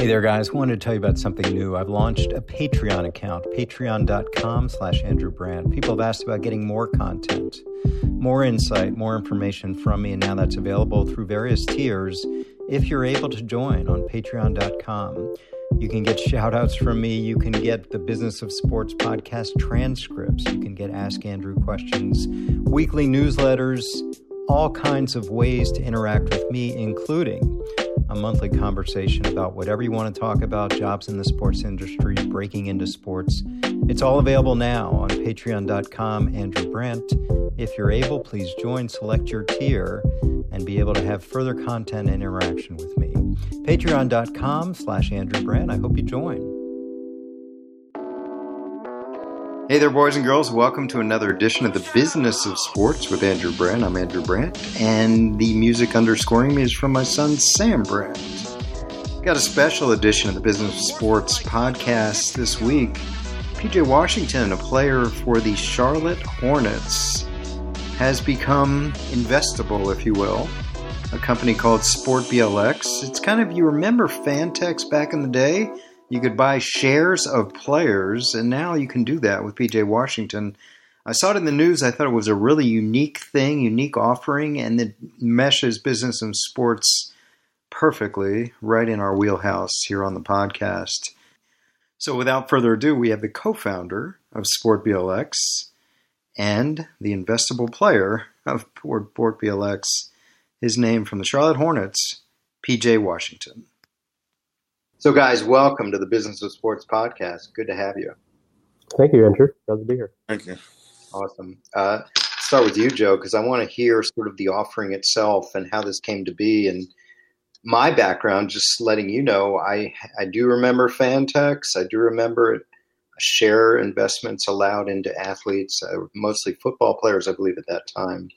Hey there, guys. I Wanted to tell you about something new. I've launched a Patreon account, patreon.com slash Andrew Brandt. People have asked about getting more content, more insight, more information from me, and now that's available through various tiers if you're able to join on patreon.com. You can get shout outs from me. You can get the Business of Sports podcast transcripts. You can get Ask Andrew questions, weekly newsletters, all kinds of ways to interact with me, including a monthly conversation about whatever you want to talk about jobs in the sports industry, breaking into sports. It's all available now on patreon.com, Andrew Brandt. If you're able, please join, select your tier, and be able to have further content and interaction with me. Patreon.com slash Andrew Brandt. I hope you join. Hey there, boys and girls. Welcome to another edition of the Business of Sports with Andrew Brandt. I'm Andrew Brandt, and the music underscoring me is from my son, Sam Brandt. Got a special edition of the Business of Sports podcast this week. PJ Washington, a player for the Charlotte Hornets, has become investable, if you will. A company called Sport BLX. It's kind of, you remember Fantex back in the day? You could buy shares of players, and now you can do that with PJ Washington. I saw it in the news. I thought it was a really unique thing, unique offering, and it meshes business and sports perfectly right in our wheelhouse here on the podcast. So, without further ado, we have the co founder of Sport BLX and the investable player of Sport BLX, his name from the Charlotte Hornets, PJ Washington. So, guys, welcome to the Business of Sports podcast. Good to have you. Thank you, Andrew. Glad to be here. Thank you. Awesome. Uh, start with you, Joe, because I want to hear sort of the offering itself and how this came to be. And my background, just letting you know, I I do remember Fantex. I do remember share investments allowed into athletes, uh, mostly football players, I believe, at that time.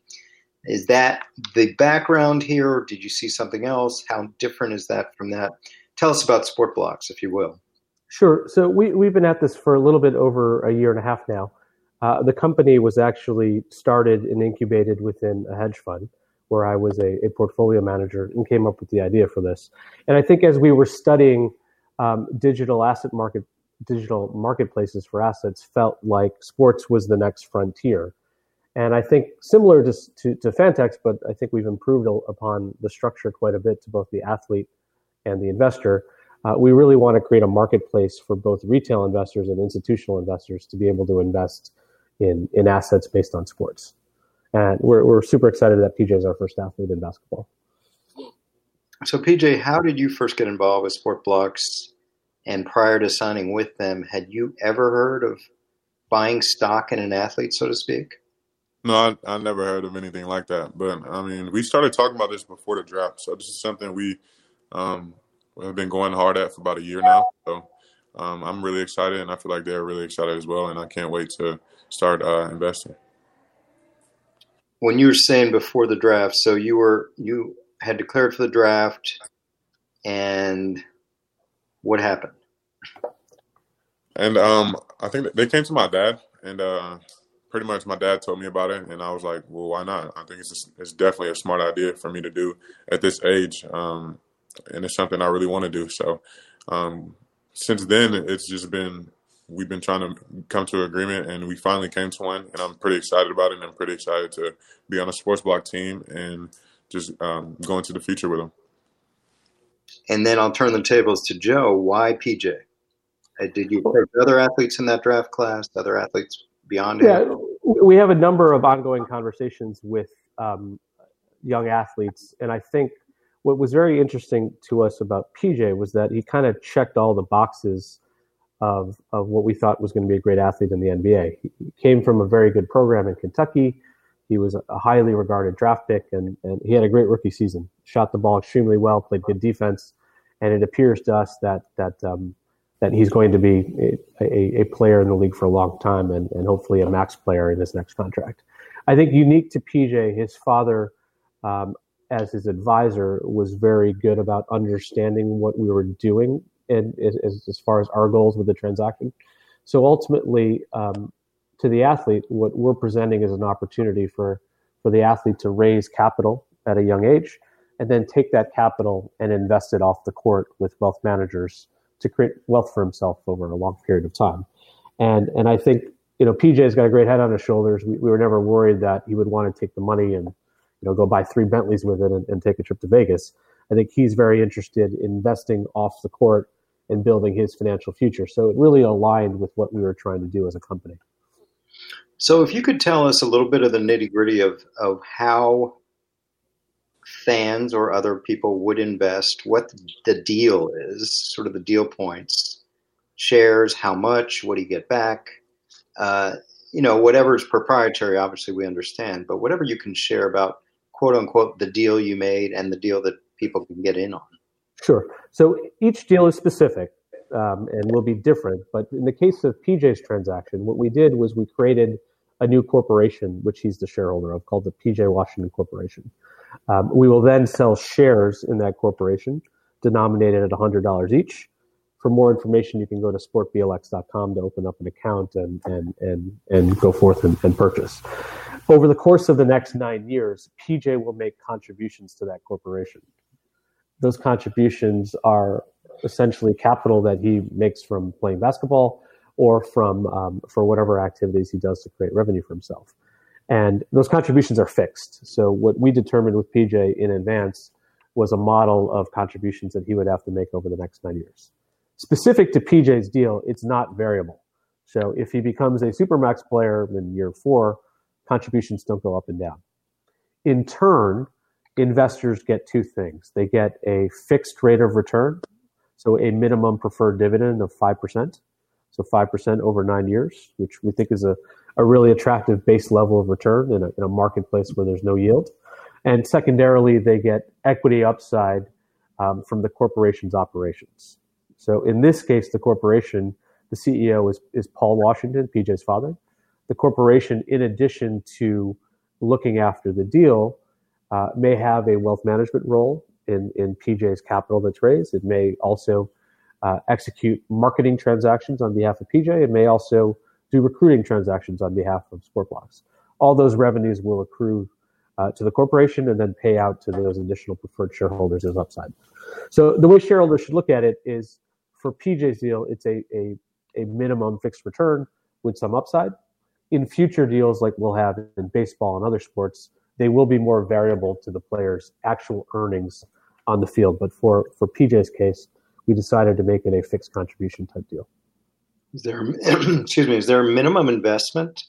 Is that the background here, or did you see something else? How different is that from that? Tell us about Sport BLX, if you will. Sure. So we, we've been at this for a little bit over a year and a half now. Uh, the company was actually started and incubated within a hedge fund where I was a, a, portfolio manager and came up with the idea for this. And I think as we were studying um, digital asset market, digital marketplaces for assets, felt like sports was the next frontier. And I think similar to, to, to Fantex, but I think we've improved upon the structure quite a bit to both the athlete and the investor, uh, we really want to create a marketplace for both retail investors and institutional investors to be able to invest in, in assets based on sports. And we're, we're super excited that PJ is our first athlete in basketball. So, PJ, how did you first get involved with Sport BLX? And prior to signing with them, had you ever heard of buying stock in an athlete, so to speak? No, I, I never heard of anything like that. But I mean, we started talking about this before the draft. So, this is something we um, we've been going hard at for about a year now. So um, I'm really excited, and I feel like they're really excited as well. And I can't wait to start uh, investing. When you were saying before the draft, so you were you had declared for the draft, and what happened? And um, I think they came to my dad, and uh, pretty much my dad told me about it, and I was like, "Well, why not? I think it's just, it's definitely a smart idea for me to do at this age." Um, and it's something I really want to do. So um, since then, it's just been we've been trying to come to an agreement, and we finally came to one. And I'm pretty excited about it. And I'm pretty excited to be on a sports block team and just um, go into the future with them. And then I'll turn the tables to Joe. Why PJ? Uh, did you approach other athletes in that draft class? Other athletes beyond? Yeah, him? we have a number of ongoing conversations with um, young athletes, and I think what was very interesting to us about PJ was that he kind of checked all the boxes of of what we thought was going to be a great athlete in the NBA. He came from a very good program in Kentucky. He was a highly regarded draft pick, and, and he had a great rookie season. Shot the ball extremely well, played good defense, and it appears to us that that um, that he's going to be a, a, a, player in the league for a long time, and, and hopefully a max player in his next contract. I think unique to PJ, his father um, as his advisor was very good about understanding what we were doing and as, as far as our goals with the transaction. So ultimately, um, to the athlete, what we're presenting is an opportunity for for the athlete to raise capital at a young age, and then take that capital and invest it off the court with wealth managers to create wealth for himself over a long period of time. And and I think you know PJ's got a great head on his shoulders. We, we were never worried that he would want to take the money and you know go buy three Bentleys with it and, and take a trip to Vegas. I think he's very interested in investing off the court and building his financial future. So it really aligned with what we were trying to do as a company. So if you could tell us a little bit of the nitty gritty of, of how fans or other people would invest, what the deal is, sort of the deal points, shares, how much, what do you get back? Uh, you know, whatever is proprietary, obviously we understand, but whatever you can share about quote unquote the deal you made and the deal that people can get in on. Sure. So each deal is specific um, and will be different. But in the case of PJ's transaction, what we did was we created a new corporation, which he's the shareholder of, called the PJ Washington Corporation. Um, we will then sell shares in that corporation, denominated at $100 each. For more information, you can go to sportblx.com to open up an account and and and and go forth and, and purchase. Over the course of the next nine years, PJ will make contributions to that corporation. Those contributions are essentially capital that he makes from playing basketball or from um, for whatever activities he does to create revenue for himself. And those contributions are fixed. So what we determined with PJ in advance was a model of contributions that he would have to make over the next nine years. Specific to PJ's deal, it's not variable. So if he becomes a supermax player in year four, contributions don't go up and down. In turn, investors get two things. They get a fixed rate of return, so a minimum preferred dividend of 5%, so 5% over nine years, which we think is a, a really attractive base level of return in a, in a marketplace where there's no yield. And secondarily, they get equity upside um, from the corporation's operations. So in this case, the corporation, the CEO is, is Paul Washington, PJ's father. The corporation, in addition to looking after the deal, uh, may have a wealth management role in, in PJ's capital that's raised. It may also uh, execute marketing transactions on behalf of PJ. It may also do recruiting transactions on behalf of SportBLX. All those revenues will accrue uh, to the corporation and then pay out to those additional preferred shareholders as upside. So the way shareholders should look at it is for PJ's deal, it's a, a, a minimum fixed return with some upside. In future deals like we'll have in baseball and other sports, they will be more variable to the player's actual earnings on the field. But for, for PJ's case, we decided to make it a fixed contribution type deal. Is there, excuse me, is there a minimum investment?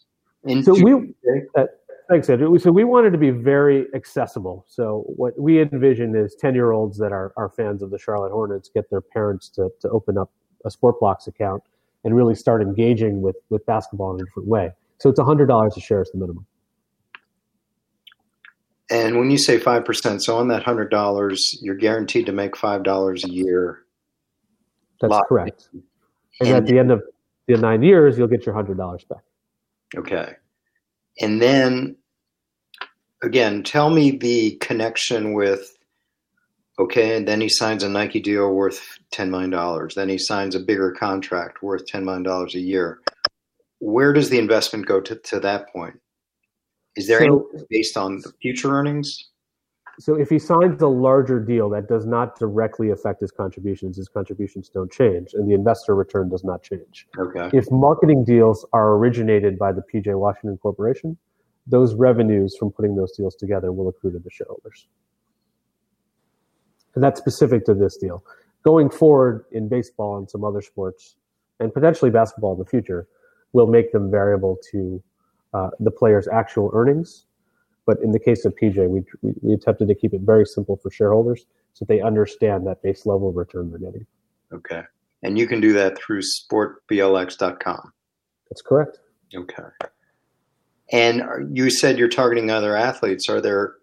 Into- so we, uh, thanks, Andrew. So we wanted to be very accessible. So what we envision is 10 year olds that are, are fans of the Charlotte Hornets get their parents to, to open up a SportBLX account and really start engaging with, with basketball in a different way. So it's $100 a share is the minimum. And when you say 5%, so on that $100, you're guaranteed to make $5 a year that's correct. And, and, at the end of the nine years, you'll get your hundred dollars back. Okay. And then again, tell me the connection with okay, and then he signs a Nike deal worth ten million dollars. Then he signs a bigger contract worth ten million dollars a year. Where does the investment go to, to that point? Is there so, any based on the future earnings? So if he signs a larger deal that does not directly affect his contributions, his contributions don't change, and the investor return does not change. Okay. If marketing deals are originated by the PJ Washington Corporation, those revenues from putting those deals together will accrue to the shareholders. And that's specific to this deal. Going forward in baseball and some other sports, and potentially basketball in the future, will make them variable to uh, the player's actual earnings but in the case of PJ, we, we, we attempted to keep it very simple for shareholders so they understand that base level return they're getting. Okay. And you can do that through sportblx.com. That's correct. Okay. And you said you're targeting other athletes. Are there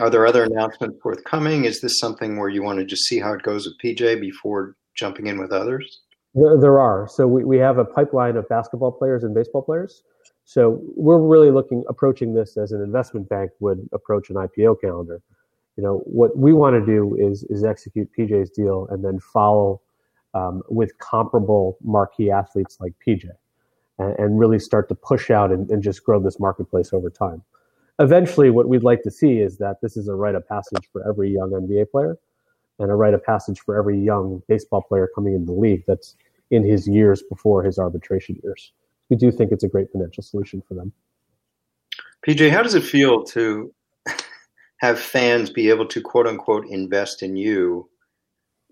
are there other announcements forthcoming? Is this something where you want to just see how it goes with PJ before jumping in with others? There, there are. So we, we have a pipeline of basketball players and baseball players. So we're really looking approaching this as an investment bank would approach an IPO calendar. You know, what we want to do is is execute PJ's deal and then follow um, with comparable marquee athletes like PJ, and, and, really start to push out and, and just grow this marketplace over time. eventually, what we'd like to see is that this is a rite of passage for every young NBA player, and a rite of passage for every young baseball player coming into the league that's in his years before his arbitration years. We do think it's a great financial solution for them. PJ, how does it feel to have fans be able to quote unquote invest in you?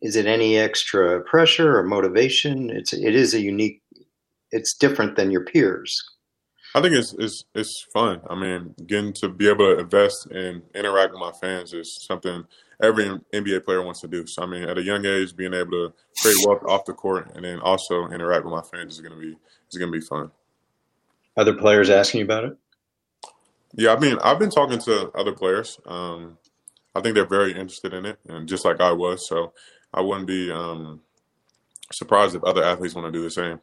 Is it any extra pressure or motivation? It's it is a unique. It's different than your peers. I think it's it's it's fun. I mean, getting to be able to invest and interact with my fans is something every NBA player wants to do. So I mean, at a young age, being able to create wealth off the court and then also interact with my fans is going to be is going to be fun. Other players asking you about it? Yeah, I mean, I've been talking to other players. Um, I think they're very interested in it, and just like I was, so I wouldn't be um, surprised if other athletes want to do the same.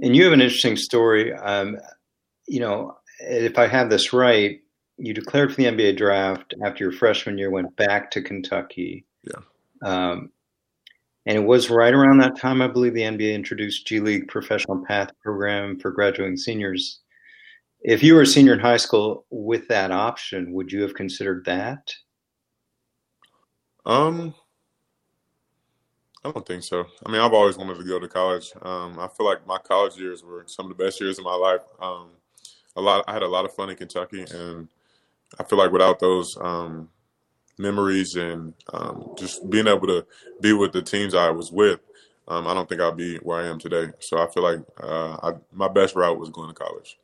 And you have an interesting story. Um, you know, if I have this right, you declared for the NBA draft after your freshman year, went back to Kentucky. Yeah. Um, and it was right around that time, I believe, the NBA introduced G League Professional Path Program for graduating seniors. If you were a senior in high school with that option, would you have considered that? Um, I don't think so. I mean, I've always wanted to go to college. Um, I feel like my college years were some of the best years of my life. Um, a lot, I had a lot of fun in Kentucky, and I feel like without those um, memories and um, just being able to be with the teams I was with, um, I don't think I'd be where I am today. So I feel like uh, I, my best route was going to college.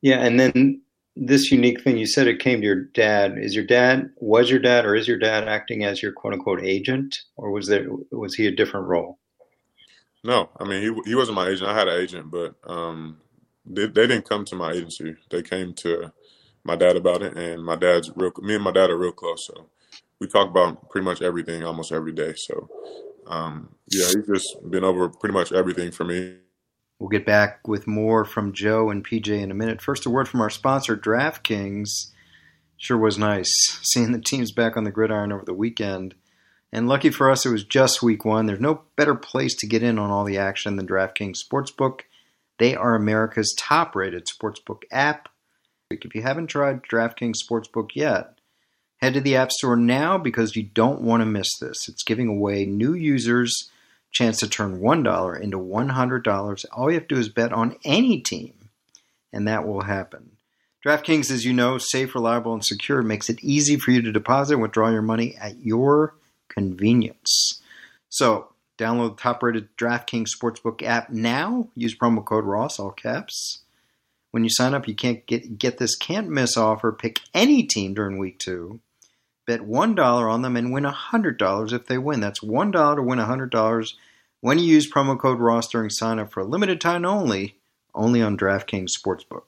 Yeah, and then this unique thing you said it came to your dad. Is your dad was your dad or is your dad acting as your quote unquote agent, or was there was he a different role? No, I mean he he wasn't my agent. I had an agent, but um, they, they didn't come to my agency. They came to my dad about it, and my dad's real. Me and my dad are real close, so we talk about pretty much everything almost every day. So um, yeah, he's just been over pretty much everything for me. We'll get back with more from Joe and PJ in a minute. First, a word from our sponsor, DraftKings. Sure was nice seeing the teams back on the gridiron over the weekend. And lucky for us, it was just week one. There's no better place to get in on all the action than DraftKings Sportsbook. They are America's top rated sportsbook app. If you haven't tried DraftKings Sportsbook yet, head to the App Store now because you don't want to miss this. It's giving away new users chance to turn $1 into $100. All you have to do is bet on any team, and that will happen. DraftKings, as you know, safe, reliable, and secure. Makes it easy for you to deposit and withdraw your money at your convenience. So, download the top rated DraftKings Sportsbook app now. Use promo code Ross, all caps. When you sign up, you can't get, get this can't miss offer. Pick any team during week two bet $1 on them and win $100 if they win. That's $1 to win $100 when you use promo code Ross during sign up for a limited time only, only on DraftKings Sportsbook.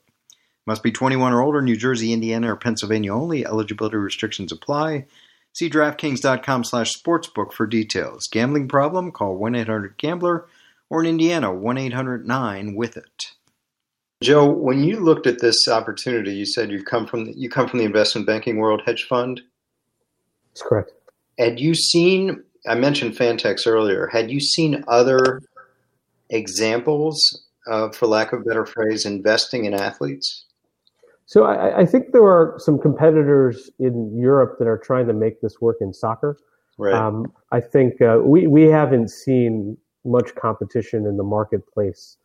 Must be 21 or older, New Jersey, Indiana, or Pennsylvania only. Eligibility restrictions apply. See DraftKings.com slash sportsbook for details. Gambling problem? Call 1-800-GAMBLER or in Indiana, 1-800-9-WITH-IT. Joe, when you looked at this opportunity, you said you come from the, you come from the investment banking world, hedge fund. That's correct. Had you seen? I mentioned Fantex earlier. Had you seen other examples, of, for lack of a better phrase, investing in athletes? So I, I, think there are some competitors in Europe that are trying to make this work in soccer. Right. Um, I think uh, we we haven't seen much competition in the marketplace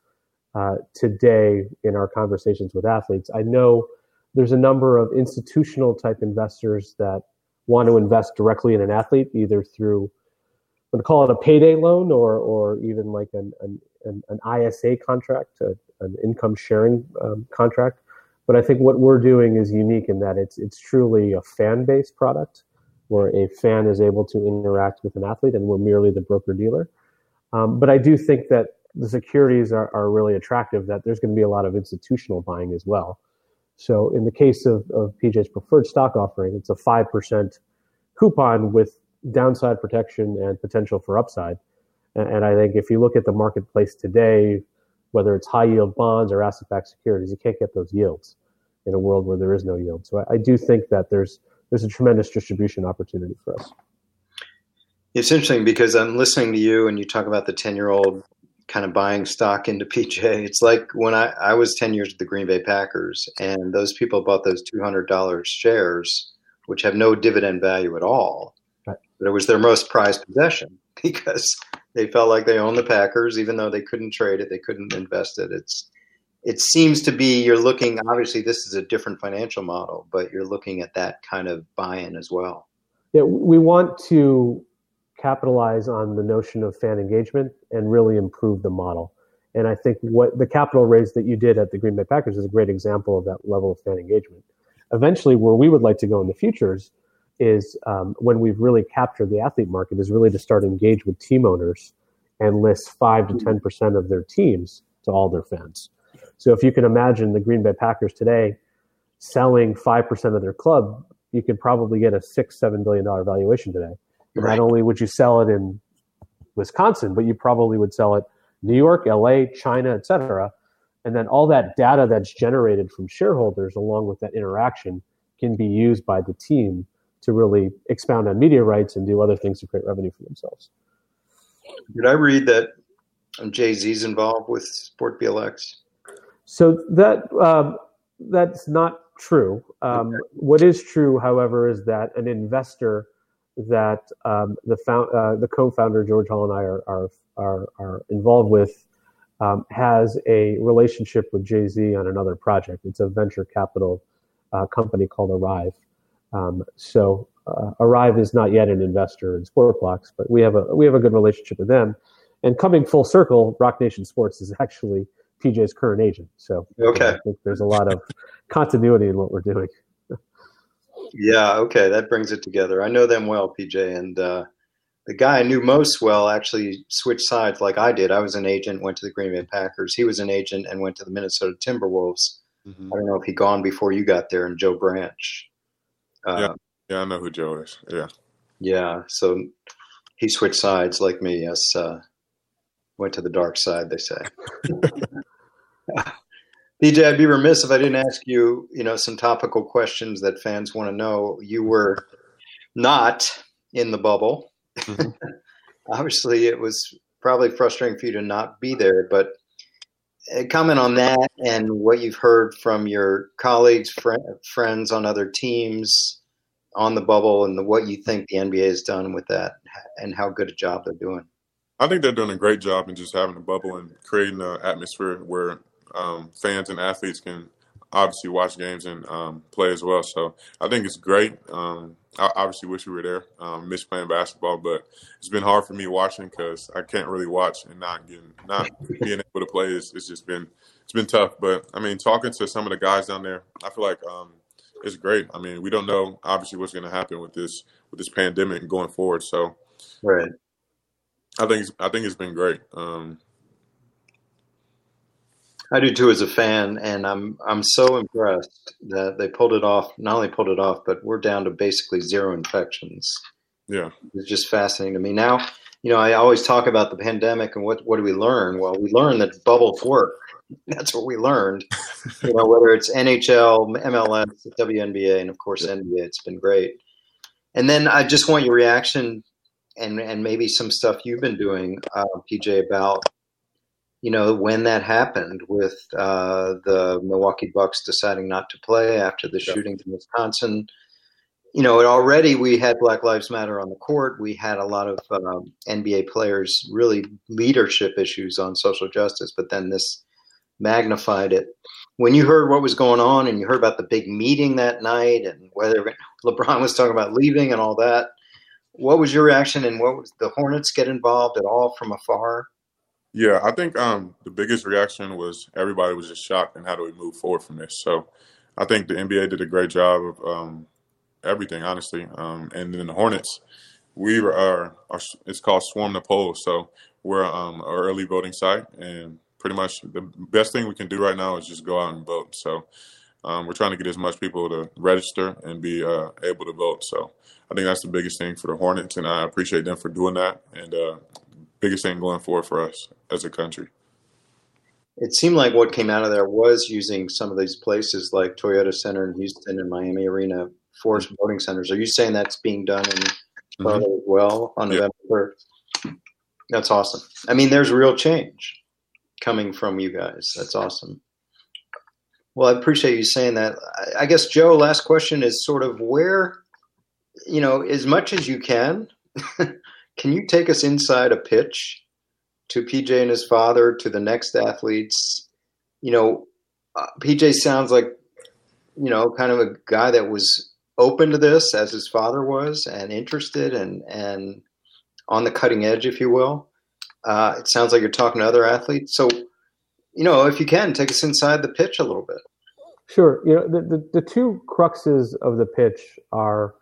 uh, today in our conversations with athletes. I know there's a number of institutional type investors that want to invest directly in an athlete, either through, I'm going to call it a payday loan or, or even like an, an, an ISA contract, a, an income sharing um, contract. But I think what we're doing is unique in that it's, it's truly a fan based product where a fan is able to interact with an athlete and we're merely the broker dealer. Um, but I do think that the securities are, are really attractive, that there's going to be a lot of institutional buying as well. So in the case of, of PJ's preferred stock offering, it's a 5% coupon with downside protection and potential for upside. And, and I think if you look at the marketplace today, whether it's high yield bonds or asset backed securities, you can't get those yields in a world where there is no yield. So I, I do think that there's there's a tremendous distribution opportunity for us. It's interesting because I'm listening to you and you talk about the 10 year old kind of buying stock into PJ. It's like when I, I was 10 years with the Green Bay Packers, and those people bought those $200 shares, which have no dividend value at all. Right. But it was their most prized possession because they felt like they owned the Packers, even though they couldn't trade it, they couldn't invest it. It's it seems to be you're looking obviously this is a different financial model, but you're looking at that kind of buy-in as well. Yeah, we want to capitalize on the notion of fan engagement and really improve the model. And I think what the capital raise that you did at the Green Bay Packers is a great example of that level of fan engagement. Eventually, where we would like to go in the futures is um, when we've really captured the athlete market is really to start engage with team owners and list five to ten percent of their teams to all their fans. So if you can imagine the Green Bay Packers today selling five percent of their club, you could probably get a six seven billion dollar valuation today. Right. Not only would you sell it in Wisconsin, but you probably would sell it New York, LA, China, etc. And then all that data that's generated from shareholders along with that interaction can be used by the team to really expound on media rights and do other things to create revenue for themselves. Did I read that Jay Z's involved with Sport BLX? So that um, that's not true. Um, okay. What is true, however, is that an investor that um, the found, uh, the co-founder George Hall and I are are are, are involved with um, has a relationship with Jay Z on another project. It's a venture capital uh, company called Arrive. Um, so uh, Arrive is not yet an investor in SportBLX, but we have a we have a good relationship with them. And coming full circle, Roc Nation Sports is actually PJ's current agent. So okay. I think there's a lot of continuity in what we're doing. Yeah, okay, that brings it together. I know them well, PJ, and uh, the guy I knew most well actually switched sides like I did. I was an agent, went to the Green Bay Packers. He was an agent and went to the Minnesota Timberwolves. Mm-hmm. I don't know if he gone before you got there, and Joe Branch. Uh, yeah, yeah, I know who Joe is. Yeah, yeah. So he switched sides like me. Yes, uh, went to the dark side. They say. PJ, I'd be remiss if I didn't ask you, you know, some topical questions that fans want to know. You were not in the bubble. Mm-hmm. Obviously, it was probably frustrating for you to not be there, but uh, comment on that and what you've heard from your colleagues, fr- friends on other teams on the bubble, and the, what you think the NBA has done with that, and how good a job they're doing. I think they're doing a great job in just having a bubble and creating an atmosphere where um, fans and athletes can obviously watch games and um, play as well. So I think it's great. Um, I obviously wish we were there. Um, miss playing basketball, but it's been hard for me watching because I can't really watch and not getting not being able to play. It's, it's, just been it's been tough. But I mean, talking to some of the guys down there, I feel like um, it's great. I mean, we don't know obviously what's going to happen with this with this pandemic going forward. So right. I think I think it's been great. Um, I do too as a fan, and I'm I'm so impressed that they pulled it off. Not only pulled it off, but we're down to basically zero infections. Yeah, it's just fascinating to me. Now, you know, I always talk about the pandemic and what what do we learn? Well, we learned that bubbles work. That's what we learned. you know, whether it's NHL, MLS, WNBA, and of course NBA, it's been great. And then I just want your reaction and and maybe some stuff you've been doing, uh, PJ, about you know, when that happened with uh, the Milwaukee Bucks deciding not to play after the yeah. shootings in Wisconsin. You know, already we had Black Lives Matter on the court. We had a lot of um, NBA players really leadership issues on social justice, but then this magnified it. When you heard what was going on and you heard about the big meeting that night and whether LeBron was talking about leaving and all that, what was your reaction and what was the Hornets get involved at all from afar? Yeah, I think um, the biggest reaction was everybody was just shocked and how do we move forward from this. So I think the NBA did a great job of um, everything, honestly. Um, and then the Hornets, we are, are, it's called Swarm the Polls. So we're um, an early voting site, and pretty much the best thing we can do right now is just go out and vote. So um, we're trying to get as much people to register and be uh, able to vote. So I think that's the biggest thing for the Hornets, and I appreciate them for doing that. And uh, biggest thing going forward for us as a country. It seemed like what came out of there was using some of these places like Toyota Center in Houston and Miami Arena for mm-hmm. voting centers. Are you saying that's being done in mm-hmm. as well on November 3rd? That's awesome. I mean, there's real change coming from you guys. That's awesome. Well, I appreciate you saying that. I guess, Joe, last question is sort of where, you know, as much as you can, can you take us inside a pitch to PJ and his father, to the next athletes? You know, uh, PJ sounds like, you know, kind of a guy that was open to this as his father was and interested and, and on the cutting edge, if you will. Uh, it sounds like you're talking to other athletes. So, you know, if you can, take us inside the pitch a little bit. Sure. You know, the, the, the two cruxes of the pitch are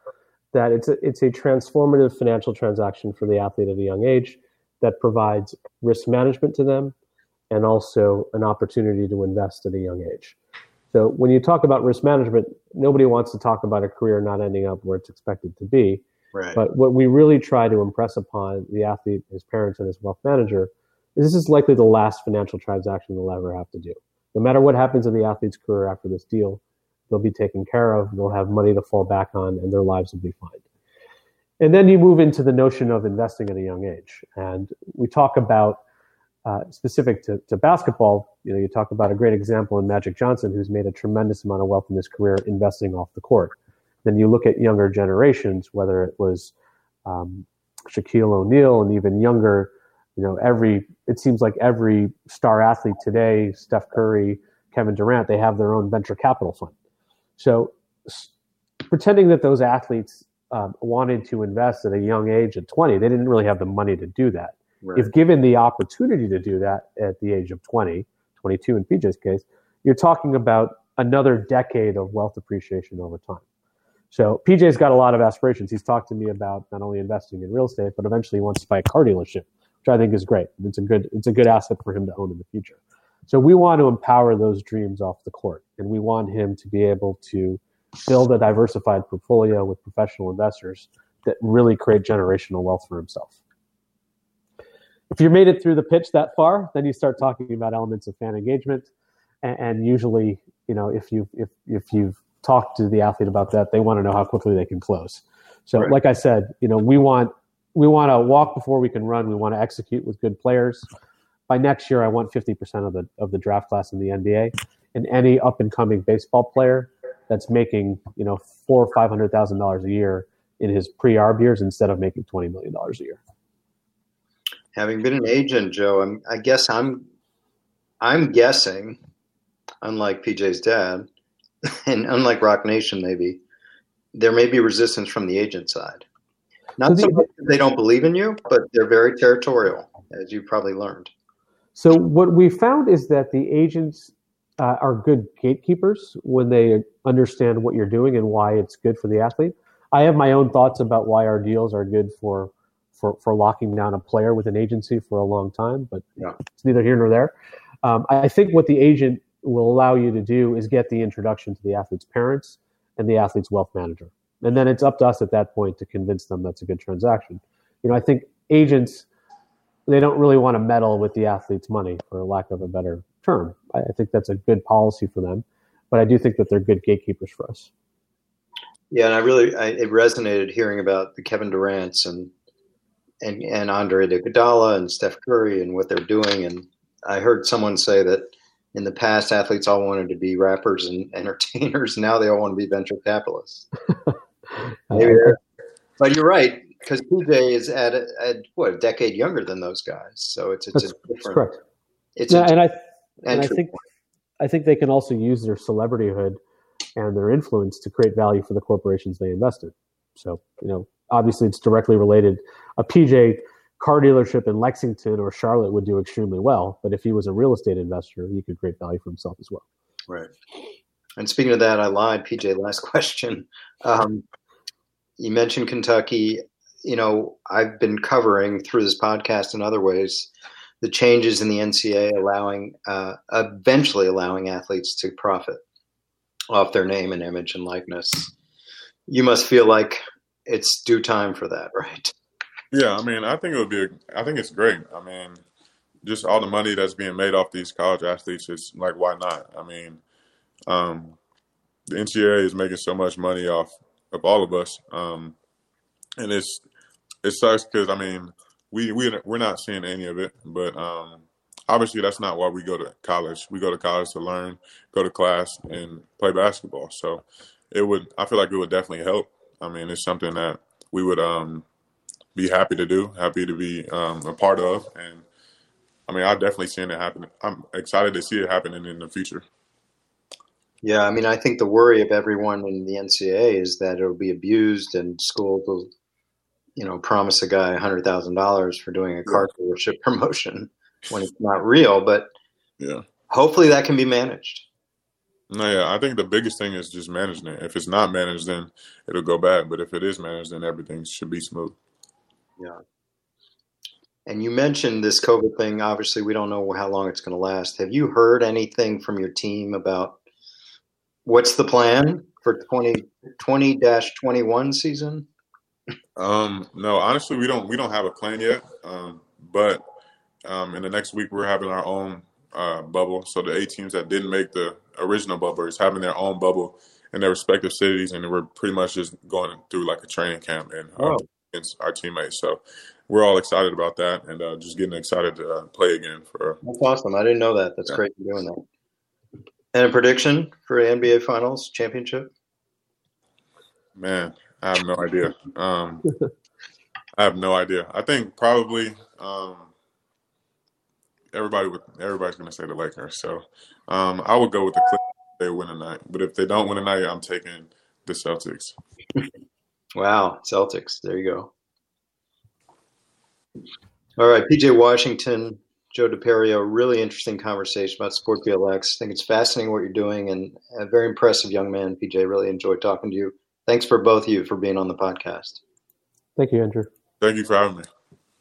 that it's a, it's a transformative financial transaction for the athlete at a young age that provides risk management to them and also an opportunity to invest at a young age. So when you talk about risk management, nobody wants to talk about a career not ending up where it's expected to be. Right. But what we really try to impress upon the athlete, his parents, and his wealth manager is this is likely the last financial transaction they'll ever have to do. No matter what happens in the athlete's career after this deal, they'll be taken care of, they'll have money to fall back on, and their lives will be fine. And then you move into the notion of investing at a young age. And we talk about uh, specific to, to basketball, you know, you talk about a great example in Magic Johnson, who's made a tremendous amount of wealth in his career investing off the court. Then you look at younger generations, whether it was um, Shaquille O'Neal and even younger, you know, every it seems like every star athlete today, Steph Curry, Kevin Durant, they have their own venture capital fund. So s- pretending that those athletes um, wanted to invest at a young age at 20, they didn't really have the money to do that. Right. If given the opportunity to do that at the age of 20, 22 in PJ's case, you're talking about another decade of wealth appreciation over time. So PJ's got a lot of aspirations. He's talked to me about not only investing in real estate, but eventually he wants to buy a car dealership, which I think is great. It's a good it's a good asset for him to own in the future. So we want to empower those dreams off the court, and we want him to be able to build a diversified portfolio with professional investors that really create generational wealth for himself. If you made it through the pitch that far, then you start talking about elements of fan engagement, and, and usually, you know, if you if if you've talked to the athlete about that, they want to know how quickly they can close. So, Right. like I said, you know, we want we want to walk before we can run. We want to execute with good players. By next year, I want 50% of the of the draft class in the NBA, and any up and coming baseball player that's making you know four or five hundred thousand dollars a year in his pre-arb years instead of making twenty million dollars a year. Having been an agent, Joe, I'm, I guess I'm I'm guessing, unlike PJ's dad, and unlike Roc Nation, maybe there may be resistance from the agent side. Not So so the- much that they don't believe in you, but they're very territorial, as you probably learned. So what we found is that the agents uh, are good gatekeepers when they understand what you're doing and why it's good for the athlete. I have my own thoughts about why our deals are good for for, for locking down a player with an agency for a long time, but Yeah. it's neither here nor there. Um, I think what the agent will allow you to do is get the introduction to the athlete's parents and the athlete's wealth manager, and then it's up to us at that point to convince them that's a good transaction. You know, I think agents they don't really want to meddle with the athlete's money, for lack of a better term. I, I think that's a good policy for them, but I do think that they're good gatekeepers for us. Yeah, and I really I, it resonated hearing about the Kevin Durant's and and and Andre Iguodala and Steph Curry and what they're doing. And I heard someone say that in the past, athletes all wanted to be rappers and entertainers. Now they all want to be venture capitalists. But you're right because PJ is at, a, at what a decade younger than those guys. So it's it's that's, a that's different. correct. It's Yeah, and I and I think point. I think they can also use their celebrityhood and their influence to create value for the corporations they invest in. So you know, obviously, it's directly related. A PJ car dealership in Lexington or Charlotte would do extremely well, but if he was a real estate investor, he could create value for himself as well. Right. And speaking of that, I lied, PJ. Last question. Um, you mentioned Kentucky. You know, I've been covering through this podcast and other ways the changes in the NCAA allowing, uh, eventually allowing athletes to profit off their name and image and likeness. You must feel like it's due time for that, right? Yeah, I mean, I think it would be. I think it's great. I mean, just all the money that's being made off these college athletes is like, why not? I mean, um, the NCAA is making so much money off of all of us, um, and it's it sucks because I mean, we we we're not seeing any of it. But um, obviously, that's not why we go to college. We go to college to learn, go to class, and play basketball. So it would. I feel like it would definitely help. I mean, it's something that we would um, be happy to do, happy to be um, a part of, and I mean, I've definitely seen it happen. I'm excited to see it happening in the future. Yeah, I mean, I think the worry of everyone in the NCAA is that it'll be abused and schools will, you know, promise a guy hundred thousand dollars for doing a car dealership promotion when it's not real. But yeah, hopefully that can be managed. No, yeah, I think the biggest thing is just managing it. If it's not managed, then it'll go bad. But if it is managed, then everything should be smooth. Yeah. And you mentioned this COVID thing. Obviously, we don't know how long it's going to last. Have you heard anything from your team about what's the plan for 2020 21 season? Um, no, honestly, we don't we don't have a plan yet. Um, but um, in the next week, we're having our own uh, bubble. So the eight teams that didn't make the original bubble is having their own bubble in their respective cities, and we're pretty much just going through like a training camp and oh. against our teammates. So we're all excited about that, and uh, just getting excited to uh, play again. For that's awesome. I didn't know that. That's yeah. great you're doing that. And a prediction for NBA Finals championship? Man, I have no idea. Um, I have no idea. I think probably um, everybody. Everybody's going to say the Lakers. So um, I would go with the Clippers. They win tonight, but if they don't win tonight, I'm taking the Celtics. wow, Celtics. There you go. All right, PJ Washington, Joe De Perio, really interesting conversation about Sport BLX. I think it's fascinating what you're doing and a very impressive young man, PJ. Really enjoyed talking to you. Thanks for both of you for being on the podcast. Thank you, Andrew. Thank you for having me.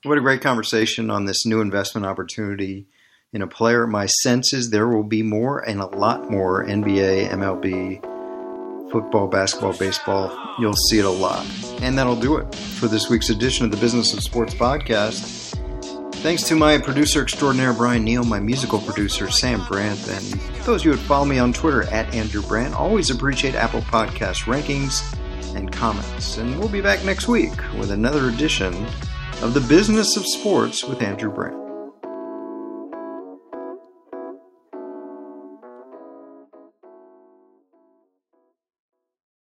What a great conversation on this new investment opportunity in a player. My sense is there will be more and a lot more NBA, MLB, football, basketball, baseball. You'll see it a lot. And that'll do it for this week's edition of the Business of Sports podcast. Thanks to my producer extraordinaire Brian Neal, my musical producer Sam Brandt, and those of you who follow me on Twitter at Andrew Brandt. Always appreciate Apple Podcast rankings and comments. And we'll be back next week with another edition of the Business of Sports with Andrew Brandt.